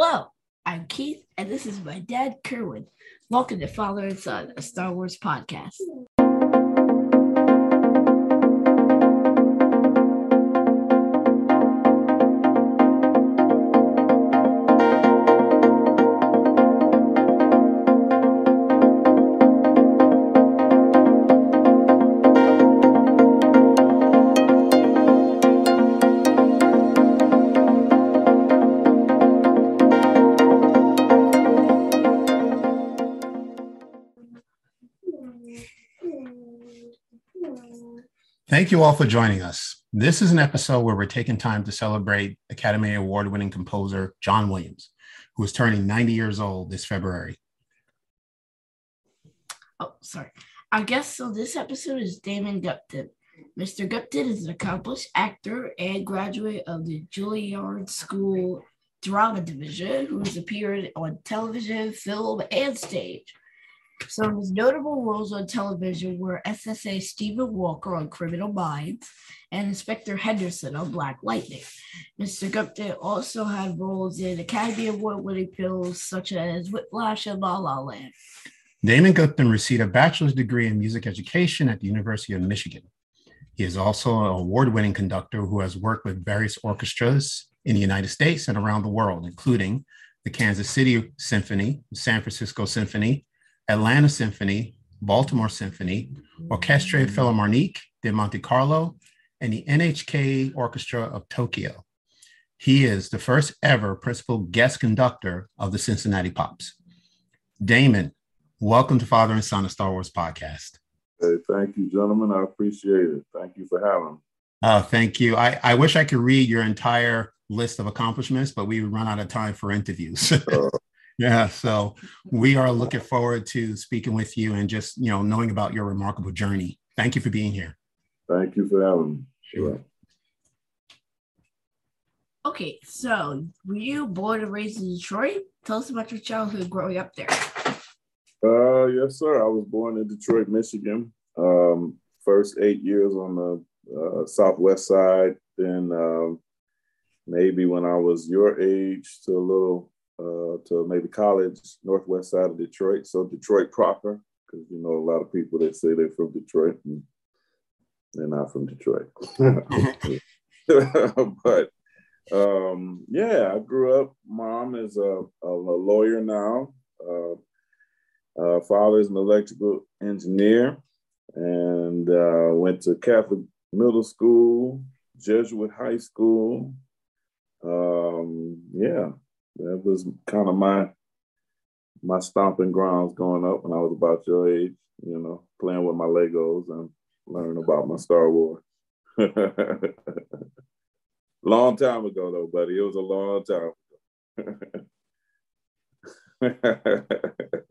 Hello, I'm Keith, and this is my dad, Kerwin. Welcome to Father and Son, a Star Wars podcast. Thank you all for joining us. This is an episode where we're taking time to celebrate Academy Award winning composer John Williams, who is turning 90 years old this February. Oh, sorry. Our guest on this episode is Damon Gupton. Mr. Gupton is an accomplished actor and graduate of the Juilliard School Drama Division who has appeared on television, film, and stage. Some of his notable roles on television were SSA Stephen Walker on Criminal Minds and Inspector Henderson on Black Lightning. Mr. Gupton also had roles in Academy Award winning films such as Whiplash and La La Land. Damon Gupton received a bachelor's degree in music education at the University of Michigan. He is also an award winning conductor who has worked with various orchestras in the United States and around the world, including the Kansas City Symphony, San Francisco Symphony, Atlanta Symphony, Baltimore Symphony, Orchestre Philharmonique de Monte Carlo, and the NHK Orchestra of Tokyo. He is the first ever principal guest conductor of the Cincinnati Pops. Damon, welcome to Father and Son of Star Wars podcast. Hey, thank you, gentlemen. I appreciate it. Thank you for having me. Oh, thank you. I, I wish I could read your entire list of accomplishments, but we would run out of time for interviews. uh, yeah, so we are looking forward to speaking with you and just you know knowing about your remarkable journey. Thank you for being here. Thank you for having me. Sure. Okay, so were you born and raised in Detroit? Tell us about your childhood growing up there. Uh, yes, sir. I was born in Detroit, Michigan. Um, first eight years on the uh, southwest side. Then um, maybe when I was your age to a little to maybe college, northwest side of Detroit. So Detroit proper, because you know a lot of people that say they're from Detroit and they're not from Detroit. but um, yeah, I grew up. Mom is a, a, a lawyer now. Uh, uh, father is an electrical engineer, and uh, went to Catholic middle school, Jesuit high school. Um, yeah, that was kind of my my stomping grounds growing up when I was about your age, you know, playing with my Legos and learning about my Star Wars. long time ago though, buddy. It was a long time.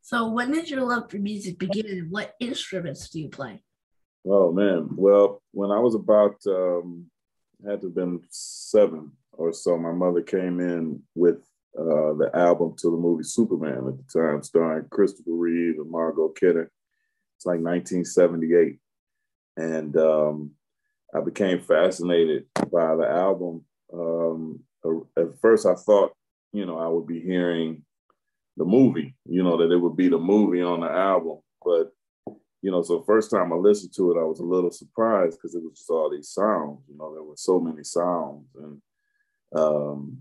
so when did your love for music begin and what instruments do you play? Oh man. Well, when I was about um had to have been seven or so, my mother came in with uh, the album to the movie Superman at the time, starring Christopher Reeve and Margot Kidder. It's like 1978. And um, I became fascinated by the album. Um, at first, I thought, you know, I would be hearing the movie, you know, that it would be the movie on the album. But, you know, so first time I listened to it, I was a little surprised because it was just all these sounds, you know, there were so many sounds. And um,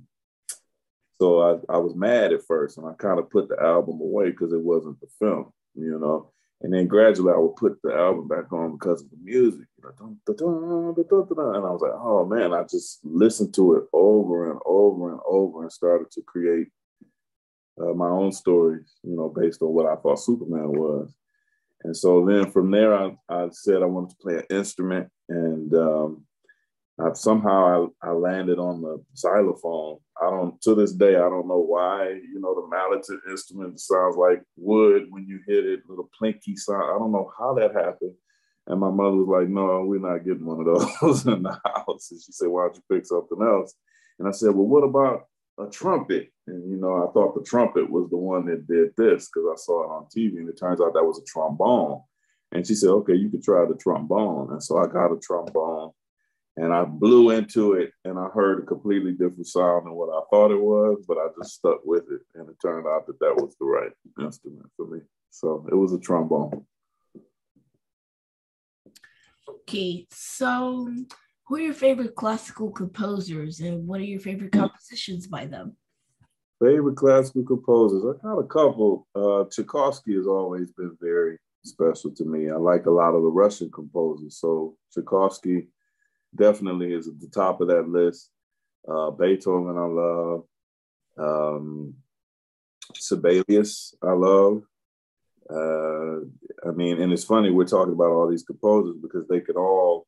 so I, I was mad at first and I kind of put the album away because it wasn't the film, you know. And then gradually I would put the album back on because of the music. And I was like, oh man, I just listened to it over and over and over and started to create uh, my own stories, you know, based on what I thought Superman was. And so then from there, I, I said I wanted to play an instrument. And um, I, somehow I, I landed on the xylophone. I don't to this day I don't know why. You know, the mallet's instrument sounds like wood when you hit it, little plinky sound. I don't know how that happened. And my mother was like, "No, we're not getting one of those in the house." And she said, "Why don't you pick something else?" And I said, "Well, what about a trumpet?" And you know, I thought the trumpet was the one that did this because I saw it on TV, and it turns out that was a trombone. And she said, "Okay, you could try the trombone." And so I got a trombone and I blew into it and I heard a completely different sound than what I thought it was, but I just stuck with it. And it turned out that that was the right instrument for me. So it was a trombone. Okay, so who are your favorite classical composers and what are your favorite compositions by them? Favorite classical composers? I got a couple. Uh, Tchaikovsky has always been very special to me. I like a lot of the Russian composers. So Tchaikovsky definitely is at the top of that list. Uh, Beethoven, I love. Um, Sibelius, I love. Uh, I mean, and it's funny we're talking about all these composers because they could all,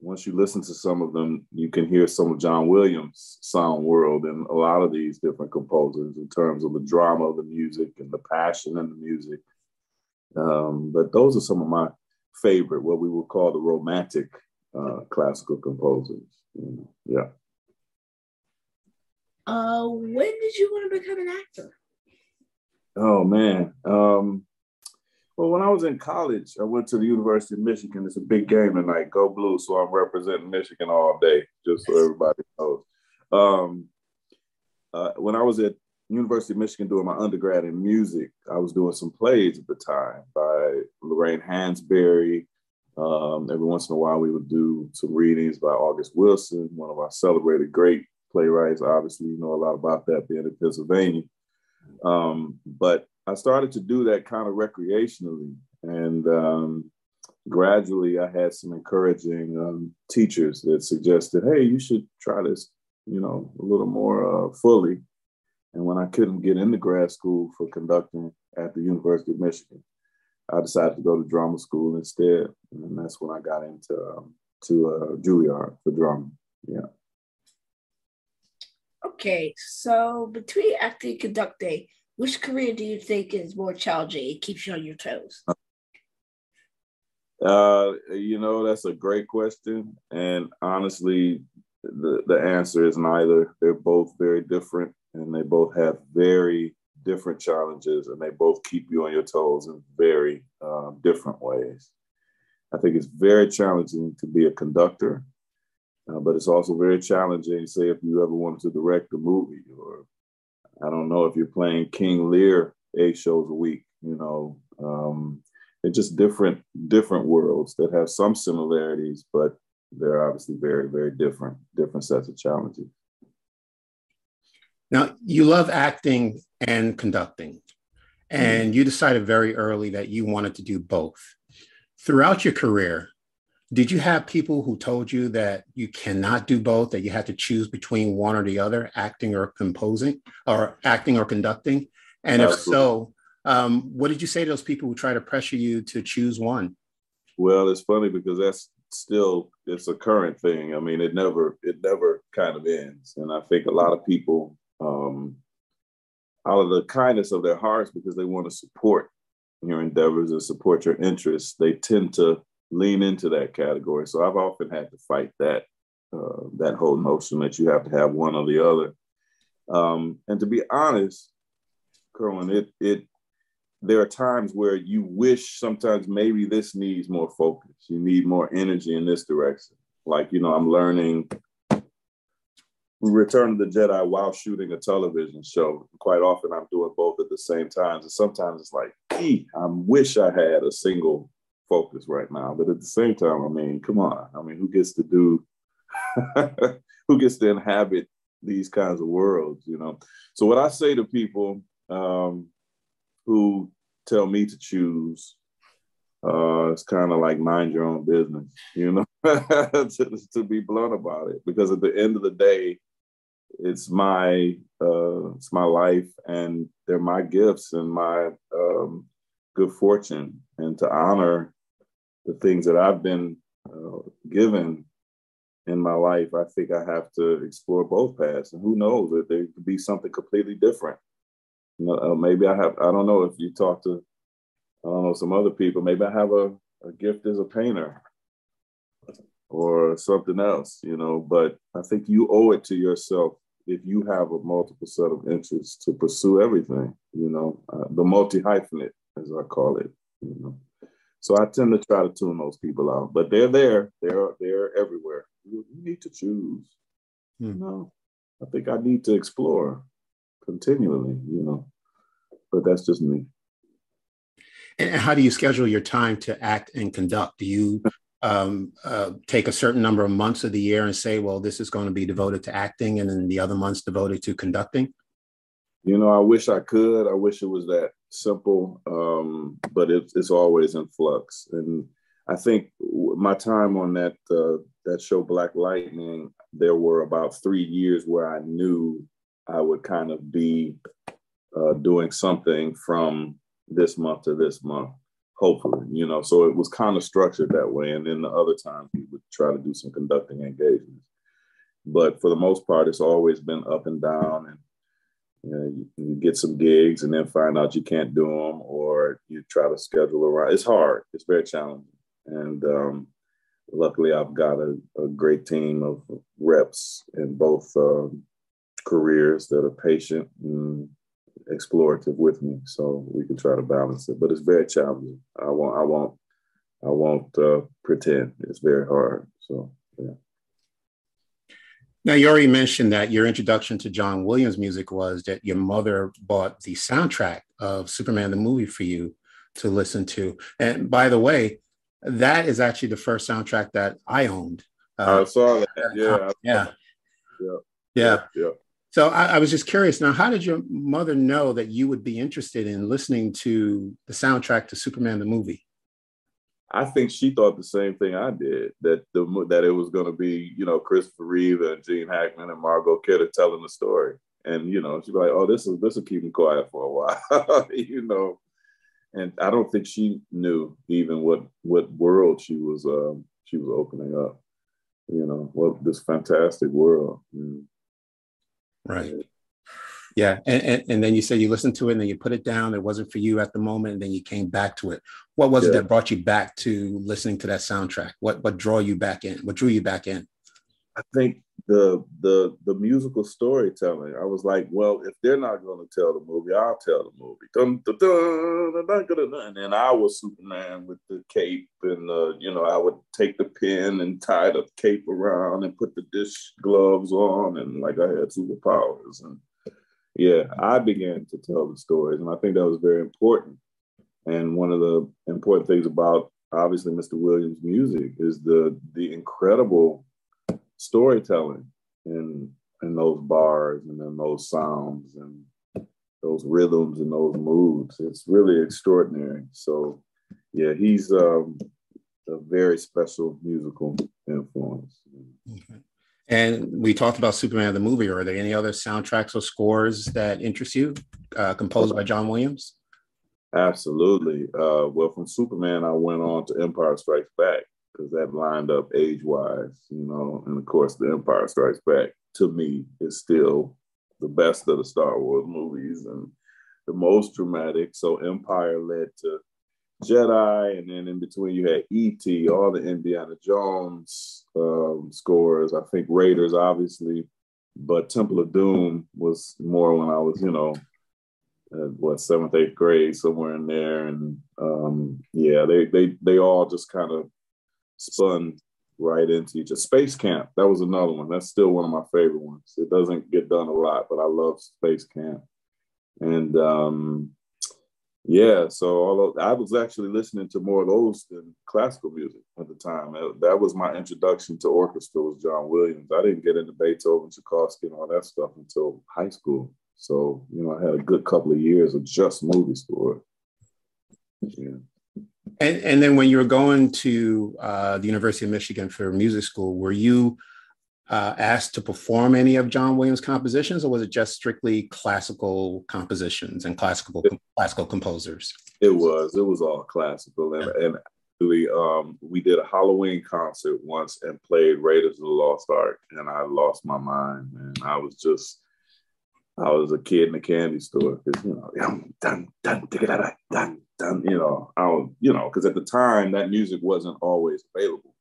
once you listen to some of them, you can hear some of John Williams' sound world and a lot of these different composers in terms of the drama of the music and the passion in the music. Um, but those are some of my favorite, what we would call the romantic uh, classical composers. You know, yeah. Uh, when did you want to become an actor? Oh man. Um, well, when I was in college, I went to the University of Michigan. It's a big game tonight. Go blue! So I'm representing Michigan all day, just so everybody knows. Um, uh, when I was at University of Michigan doing my undergrad in music, I was doing some plays at the time by Lorraine Hansberry, um, every once in a while, we would do some readings by August Wilson, one of our celebrated great playwrights. Obviously, you know a lot about that being in Pennsylvania. Um, but I started to do that kind of recreationally. And um, gradually, I had some encouraging um, teachers that suggested, hey, you should try this, you know, a little more uh, fully. And when I couldn't get into grad school for conducting at the University of Michigan, I decided to go to drama school instead, and that's when I got into um, to uh, Juilliard for drama. Yeah. Okay, so between acting and conducting, which career do you think is more challenging? It keeps you on your toes. Uh, you know, that's a great question, and honestly, the the answer is neither. They're both very different, and they both have very different challenges and they both keep you on your toes in very um, different ways. I think it's very challenging to be a conductor, uh, but it's also very challenging, say, if you ever wanted to direct a movie, or I don't know if you're playing King Lear eight shows a week, you know. Um, they're just different, different worlds that have some similarities, but they're obviously very, very different, different sets of challenges. Now, you love acting and conducting, and you decided very early that you wanted to do both. Throughout your career, did you have people who told you that you cannot do both, that you had to choose between one or the other, acting or composing, or acting or conducting? And if so, um, what did you say to those people who try to pressure you to choose one? Well, it's funny because that's still it's a current thing. I mean, it never it never kind of ends, and I think a lot of people um, out of the kindness of their hearts because they want to support your endeavors and support your interests, they tend to lean into that category. So I've often had to fight that uh, that whole notion that you have to have one or the other. Um, and to be honest, Kerwin, it it there are times where you wish sometimes maybe this needs more focus. You need more energy in this direction. Like you know, I'm learning Return of the Jedi while shooting a television show. Quite often, I'm doing both at the same time, and sometimes it's like, I wish I had a single focus right now. But at the same time, I mean, come on. I mean, who gets to do? who gets to inhabit these kinds of worlds? You know. So what I say to people um, who tell me to choose uh, it's kind of like mind your own business, you know, to, to, be blunt about it. Because at the end of the day, it's my uh, it's my life, and they're my gifts and my um, good fortune, and to honor the things that I've been uh, given in my life, I think I have to explore both paths. And who knows that there could be something completely different. You know, uh, maybe I have. I don't know if you talk to, I don't know some other people. Maybe I have a, a gift as a painter or something else. You know, but I think you owe it to yourself if you have a multiple set of interests to pursue everything, you know, uh, the multi hyphenate, as I call it, you know. So I tend to try to tune those people out, but they're there, they're they're everywhere, You need to choose. Hmm. No, I think I need to explore continually, you know, but that's just me. And how do you schedule your time to act and conduct? Do you um, uh, take a certain number of months of the year and say, well, this is going to be devoted to acting and then the other months devoted to conducting? You know, I wish I could. I wish it was that simple, um, but it's, it's always in flux. And I think my time on that uh, that show Black Lightning, there were about three years where I knew I would kind of be uh, doing something from this month to this month, hopefully, you know. So it was kind of structured that way. And then the other times we would try to do some conducting engagements. But for the most part, it's always been up and down. And you, know, you, you get some gigs and then find out you can't do them, or you try to schedule around. It's hard. It's very challenging. And um, luckily, I've got a, a, great team of reps in both um, careers that are patient and explorative with me, so we can try to balance it. But it's very challenging. I won't. I won't. I won't uh, pretend. It's very hard. So yeah. Now, you already mentioned that your introduction to John Williams music was that your mother bought the soundtrack of Superman the movie for you to listen to. And by the way, that is actually the first soundtrack that I owned. Uh, I saw that. Yeah. Yeah. Yeah. Yeah. yeah. So I, I, was just curious. Now, how did your mother know that you would be interested in listening to the soundtrack to Superman the movie? I think she thought the same thing I did that the that it was going to be you know Christopher Reeve and Gene Hackman and Margot Kidder telling the story, and you know she's like, oh, this is this will keep me quiet for a while, you know and I don't think she knew even what what world she was um, she was opening up. You know, what this fantastic world. Right. Yeah, and, and, and then you said you listened to it and then you put it down. It wasn't for you at the moment, and then you came back to it. What was yeah. it that brought you back to listening to that soundtrack? What what draw you back in? What drew you back in? I think the the the musical storytelling. I was like, well, if they're not going to tell the movie, I'll tell the movie. Dun, dun, dun, and then I was Superman with the cape, and uh, you know, I would take the pin and tie the cape around and put the dish gloves on, and like I had superpowers. And yeah, I began to tell the stories, and I think that was very important. And one of the important things about obviously Mr. Williams' music is the the incredible storytelling in in those bars and in those sounds and those rhythms and those moods. It's really extraordinary. So yeah, he's um, a very special musical influence. Okay. And we talked about Superman the movie. Are there any other soundtracks or scores that interest you, uh, composed by John Williams? Absolutely. Uh, well, from Superman, I went on to Empire Strikes Back, because that lined up age wise, you know. And of course, The Empire Strikes Back to me is still the best of the Star Wars movies and the most dramatic. So Empire led to Jedi, and then in between you had E.T., all the Indiana Jones um, scores. I think Raiders, obviously, but Temple of Doom was more when I was, you know, what seventh, eighth grade, somewhere in there, and um, yeah, they they they all just kind of spun right into each other. Space Camp, that was another one. That's still one of my favorite ones. It doesn't get done a lot, but I love Space Camp. And um, yeah, so although I was actually listening to more of those than classical music at the time. That was my introduction to orchestra was John Williams. I didn't get into Beethoven, Tchaikovsky, and all that stuff until high school. So, you know, I had a good couple of years of just movie score. Yeah. And, and then when you were going to uh, the University of Michigan for music school, were you uh, asked to perform any of John Williams' compositions, or was it just strictly classical compositions and classical it, classical composers? It was. It was all classical, and, yeah. and actually, um, we did a Halloween concert once and played Raiders of the Lost Ark, and I lost my mind, and I was just I was a kid in a candy store because you know, dun, dun, dun, dun, dun, Um, you know, I was, you know, because at the time that music wasn't always available,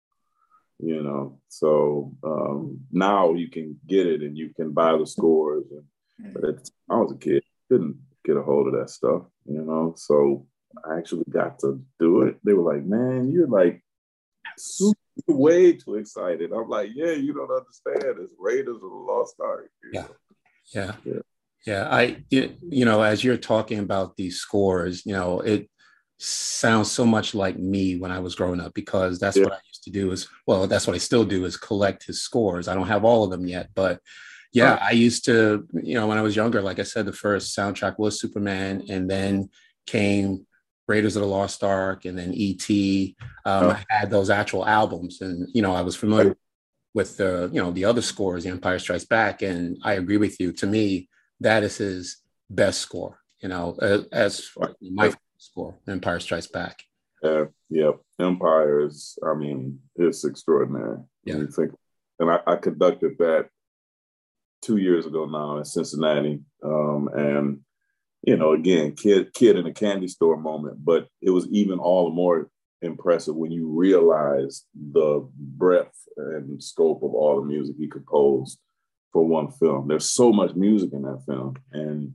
you know. So um, now you can get it and you can buy the scores. And, but mm. at, I was a kid, couldn't get a hold of that stuff, you know. So I actually got to do it. They were like, "Man, you're like super way too excited. I'm like, yeah, you don't understand. It's Raiders of the Lost Ark. Yeah. yeah. yeah. Yeah. I, it, you know, as you're talking about these scores, you know, it sounds so much like me when I was growing up because that's yeah. what I used to do is, well, that's what I still do is collect his scores. I don't have all of them yet, but yeah, I used to, you know, when I was younger, like I said, the first soundtrack was Superman and then came Raiders of the Lost Ark and then E.T. Um, oh. I had those actual albums, and you know I was familiar with the you know the other scores, The Empire Strikes Back, and I agree with you. To me, that is his best score. You know, as, as my score, Empire Strikes Back. Yeah, yeah, Empire is. I mean, it's extraordinary. Yeah, and I, I conducted that two years ago now in Cincinnati, um, and you know, again, kid kid in a candy store moment, but it was even all the more impressive when you realize the breadth and scope of all the music he composed for one film. There's so much music in that film, and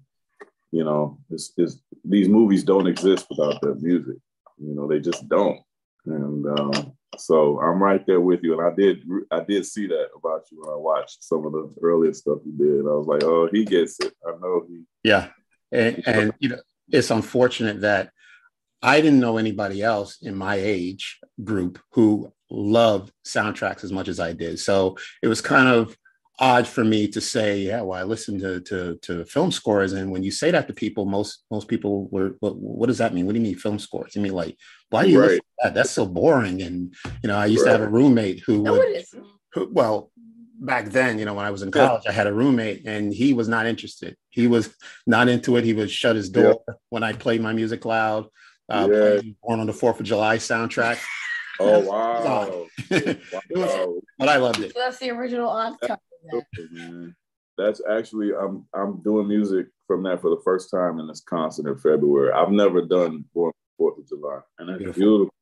you know, it's, it's, these movies don't exist without that music. You know, they just don't. And um, so I'm right there with you. And I did I did see that about you when I watched some of the earlier stuff you did. I was like, oh, he gets it. I know he. Yeah, and, and you know, it's unfortunate that I didn't know anybody else in my age group who loved soundtracks as much as I did. So it was kind of odd for me to say, yeah, well, I listen to, to, to film scores. And when you say that to people, most, most people were, what, what does that mean? What do you mean film scores? You mean like, why do you right. listen to that? That's so boring. And, you know, I used right. to have a roommate who, no, would, who, well, back then, you know, when I was in college, yeah. I had a roommate and he was not interested. He was not into it. He would shut his door yeah. when I played my music loud. Uh, yeah. Born on the Fourth of July soundtrack. Oh wow! wow. but I loved it. So that's the original on That's actually I'm I'm doing music from that for the first time in this concert in February. I've never done Born Fourth of July, and that's beautiful, beautiful,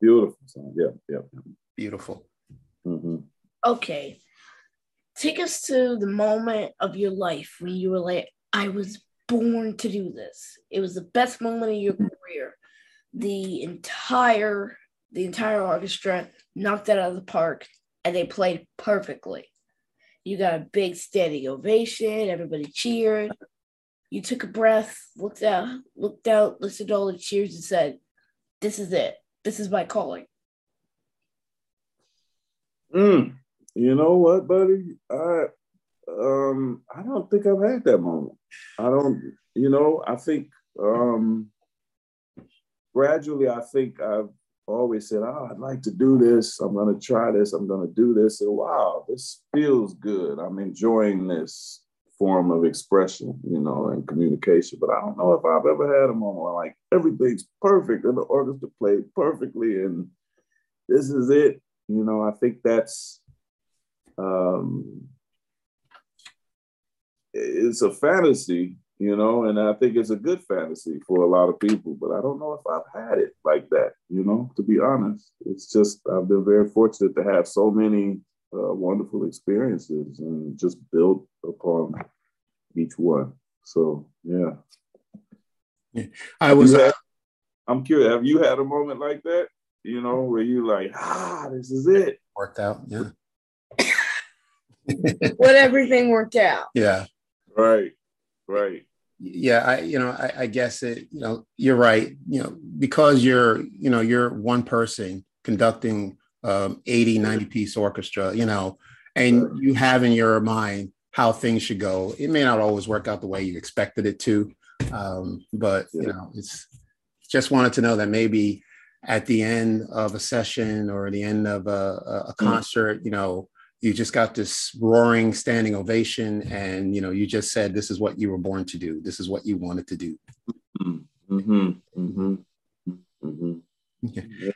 beautiful song. Yeah, yeah, beautiful. Mm-hmm. Okay, take us to the moment of your life when you were like, I was born to do this. It was the best moment of your career. The entire the entire orchestra knocked it out of the park and they played perfectly. You got a big standing ovation, everybody cheered. You took a breath, looked out, looked out, listened to all the cheers, and said, This is it. This is my calling. Mm. You know what, buddy? I um I don't think I've had that moment. I don't, you know, I think um gradually I think I've always said, Oh, I'd like to do this. I'm gonna try this, I'm gonna do this. And wow, this feels good. I'm enjoying this form of expression, you know, and communication. But I don't know if I've ever had a moment where like everything's perfect and the orchestra played perfectly and this is it. You know, I think that's um, it's a fantasy, you know, and I think it's a good fantasy for a lot of people, but I don't know if I've had it like that, you know, to be honest. It's just, I've been very fortunate to have so many uh, wonderful experiences and just build upon each one. So, yeah. I was, had, I'm curious, have you had a moment like that, you know, where you like, ah, this is it? Worked out, yeah. what everything worked out. Yeah. Right. Right. Yeah, I you know I, I, guess it you know you're right. You know because you're you know you're one person conducting um 80 90 piece orchestra you know and you have in your mind how things should go. It may not always work out the way you expected it to um but you know it's just wanted to know that maybe at the end of a session or the end of a, a mm. concert you know you just got this roaring standing ovation and you know you just said this is what you were born to do this is what you wanted to do mm-hmm. Mm-hmm. Mm-hmm. Okay.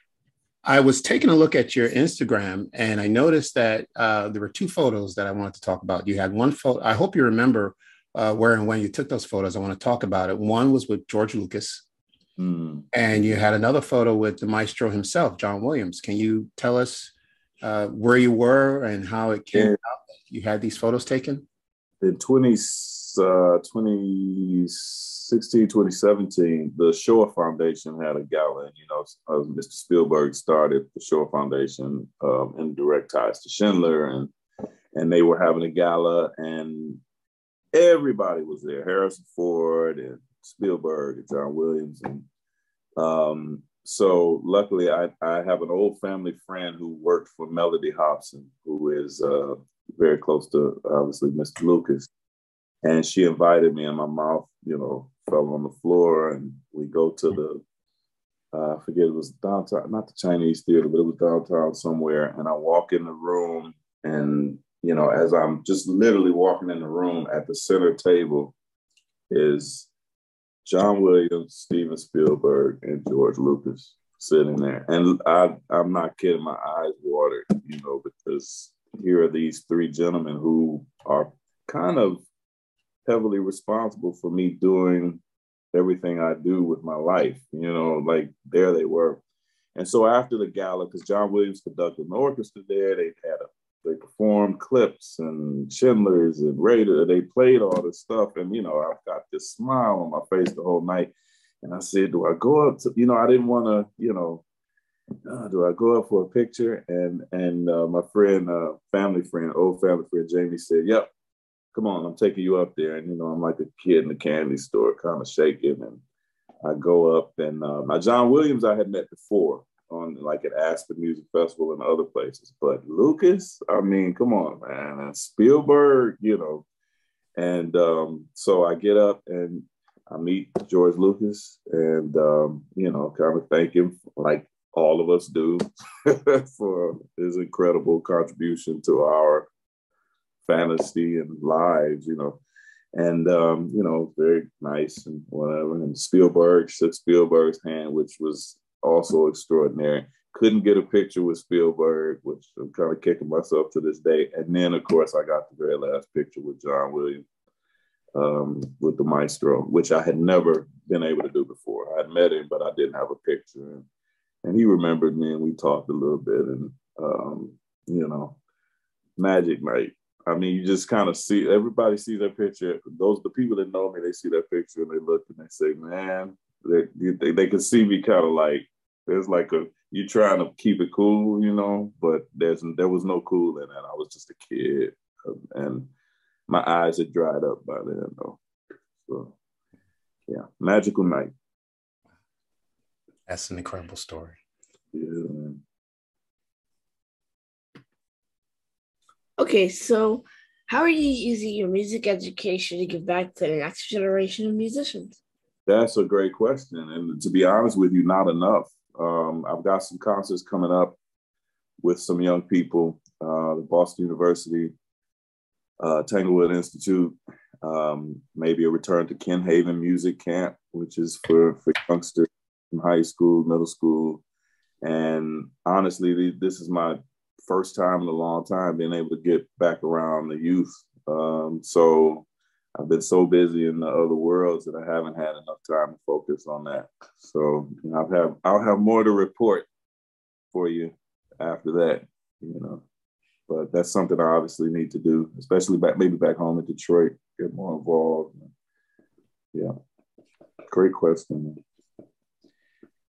i was taking a look at your instagram and i noticed that uh, there were two photos that i wanted to talk about you had one photo i hope you remember uh, where and when you took those photos i want to talk about it one was with george lucas mm. and you had another photo with the maestro himself john williams can you tell us uh, where you were and how it came yeah. out you had these photos taken? In 20, uh, 2016, 2016, 2017, the Shoah Foundation had a gala, and you know, uh, Mr. Spielberg started the Shoah Foundation um, in direct ties to Schindler, and and they were having a gala, and everybody was there: Harrison Ford and Spielberg and John Williams, and um, so luckily, I, I have an old family friend who worked for Mellody Hobson, who is uh, very close to obviously Mr. Lucas, and she invited me, and my mouth, you know, fell on the floor, and we go to the uh, I forget it was downtown, not the Chinese theater, but it was downtown somewhere. And I walk in the room, and you know, as I'm just literally walking in the room at the center table is John Williams, Steven Spielberg, and George Lucas sitting there. And I, I'm not kidding, my eyes watered, you know, because here are these three gentlemen who are kind of heavily responsible for me doing everything I do with my life, you know, like there they were. And so after the gala, because John Williams conducted an orchestra there, they had a they performed clips and Schindlers and Raider. They played all this stuff, and you know, I've got this smile on my face the whole night. And I said, "Do I go up to?" You know, I didn't want to. You know, uh, do I go up for a picture? And and uh, my friend, uh, family friend, old family friend Jamie said, "Yep, come on, I'm taking you up there." And you know, I'm like a kid in the candy store, kind of shaking, and I go up. And uh, now John Williams, I had met before on like at Aspen Music Festival and other places. But Lucas, I mean, come on, man. And Spielberg, you know. And um, so I get up and I meet George Lucas and, um, you know, kind of thank him like all of us do for his incredible contribution to our fantasy and lives, you know. And, um, you know, very nice and whatever. And Spielberg shook Spielberg's hand, which was also extraordinary. Couldn't get a picture with Spielberg, which I'm kind of kicking myself to this day. And then, of course, I got the very last picture with John Williams um, with the maestro, which I had never been able to do before. I had met him, but I didn't have a picture. And, and he remembered me, and we talked a little bit. And, um, you know, Magic Night. I mean, you just kind of see everybody sees that picture. Those the people that know me, they see that picture and they look and they say, "Man, they, they, they could see me kind of like there's like a you trying to keep it cool, you know, but there's there was no cool in it. I was just a kid, um, and my eyes had dried up by then, though. So, yeah, magical night. That's an incredible story. Yeah. Man. Okay, so how are you using your music education to give back to the next generation of musicians? That's a great question. And to be honest with you, not enough. Um, I've got some concerts coming up with some young people, uh, the Boston University, uh, Tanglewood Institute, um, maybe a return to Ken Haven Music Camp, which is for, for youngsters from high school, middle school. And honestly, this is my first time in a long time being able to get back around the youth. Um, so I've been so busy in the other worlds that I haven't had enough time to focus on that. So I'll have I'll have more to report for you after that, you know. But that's something I obviously need to do, especially back maybe back home in Detroit, get more involved. Yeah. Great question.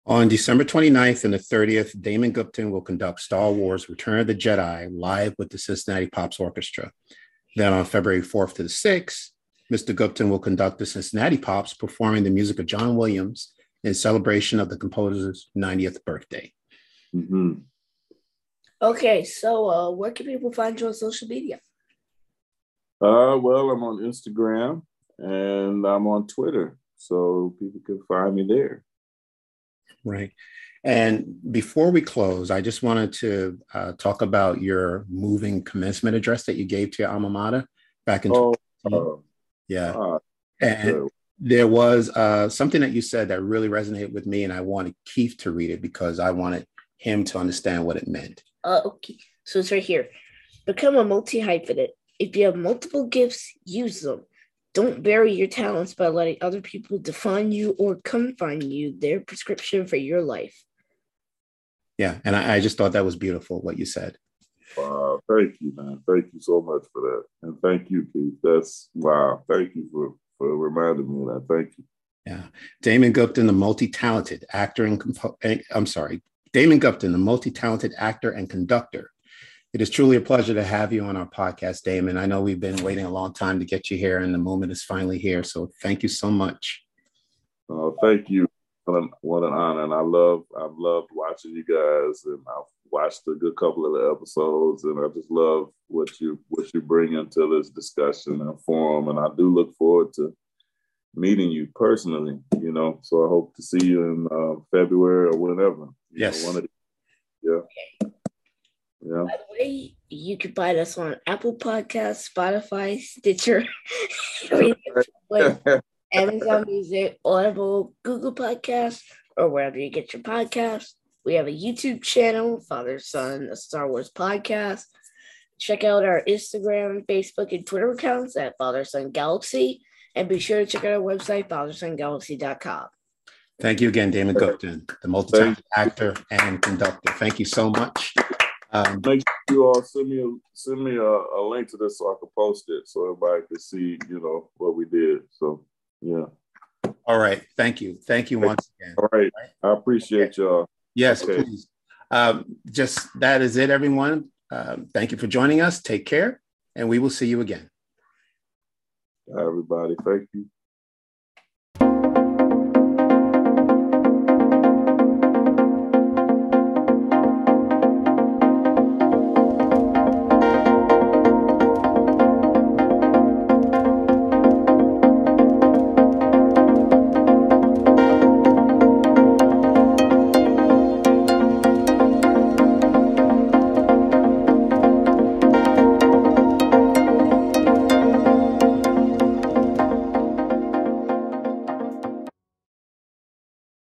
On December 29th and the 30th, Damon Gupton will conduct Star Wars Return of the Jedi live with the Cincinnati Pops Orchestra. Then on February 4th to the 6th, Mr. Gupton will conduct the Cincinnati Pops performing the music of John Williams in celebration of the composer's 90th birthday. Mm-hmm. Okay, so uh, where can people find you on social media? Uh, well, I'm on Instagram and I'm on Twitter, so people can find me there. Right. And before we close, I just wanted to uh, talk about your moving commencement address that you gave to your alma mater back in. Oh, uh, yeah. Uh, and there was uh, something that you said that really resonated with me, and I wanted Keith to read it because I wanted him to understand what it meant. Uh, okay. So it's right here. Become a multi hyphenate. If you have multiple gifts, use them. Don't bury your talents by letting other people define you or confine you, their prescription for your life. Yeah. And I, I just thought that was beautiful what you said. Wow, thank you, man. Thank you so much for that. And thank you, Keith. That's wow. Thank you for, for reminding me of that. Thank you. Yeah. Damon Gupton, the multi-talented actor and compo- eh, I'm sorry, Damon Gupton, the multi-talented actor and conductor. It is truly a pleasure to have you on our podcast, Damon. I know we've been waiting a long time to get you here, and the moment is finally here. So thank you so much. Oh, thank you. What an, what an honor, and I love I've loved watching you guys, and I've watched a good couple of the episodes, and I just love what you what you bring into this discussion and forum, and I do look forward to meeting you personally. You know, so I hope to see you in uh, February or whenever. Yes. Know, one of the, yeah. Yeah. By the way, you can find us on Apple Podcasts, Spotify, Stitcher, Amazon Music, Audible, Google Podcasts, or wherever you get your podcasts. We have a YouTube channel, Father Son, a Star Wars podcast. Check out our Instagram, Facebook, and Twitter accounts at Father Son Galaxy. And be sure to check out our website, fathersongalaxy.com. Thank you again, Damon Gupton, the multi-talented actor and conductor. Thank you so much. Um, Make sure you all send me a, send me a, a, link to this so I can post it so everybody can see, you know, what we did. So yeah. All right. Thank you. Thank you once again. All right. I appreciate okay. y'all. Yes, okay. please. Um, just that is it, everyone. Um, thank you for joining us. Take care, and we will see you again. Everybody, thank you.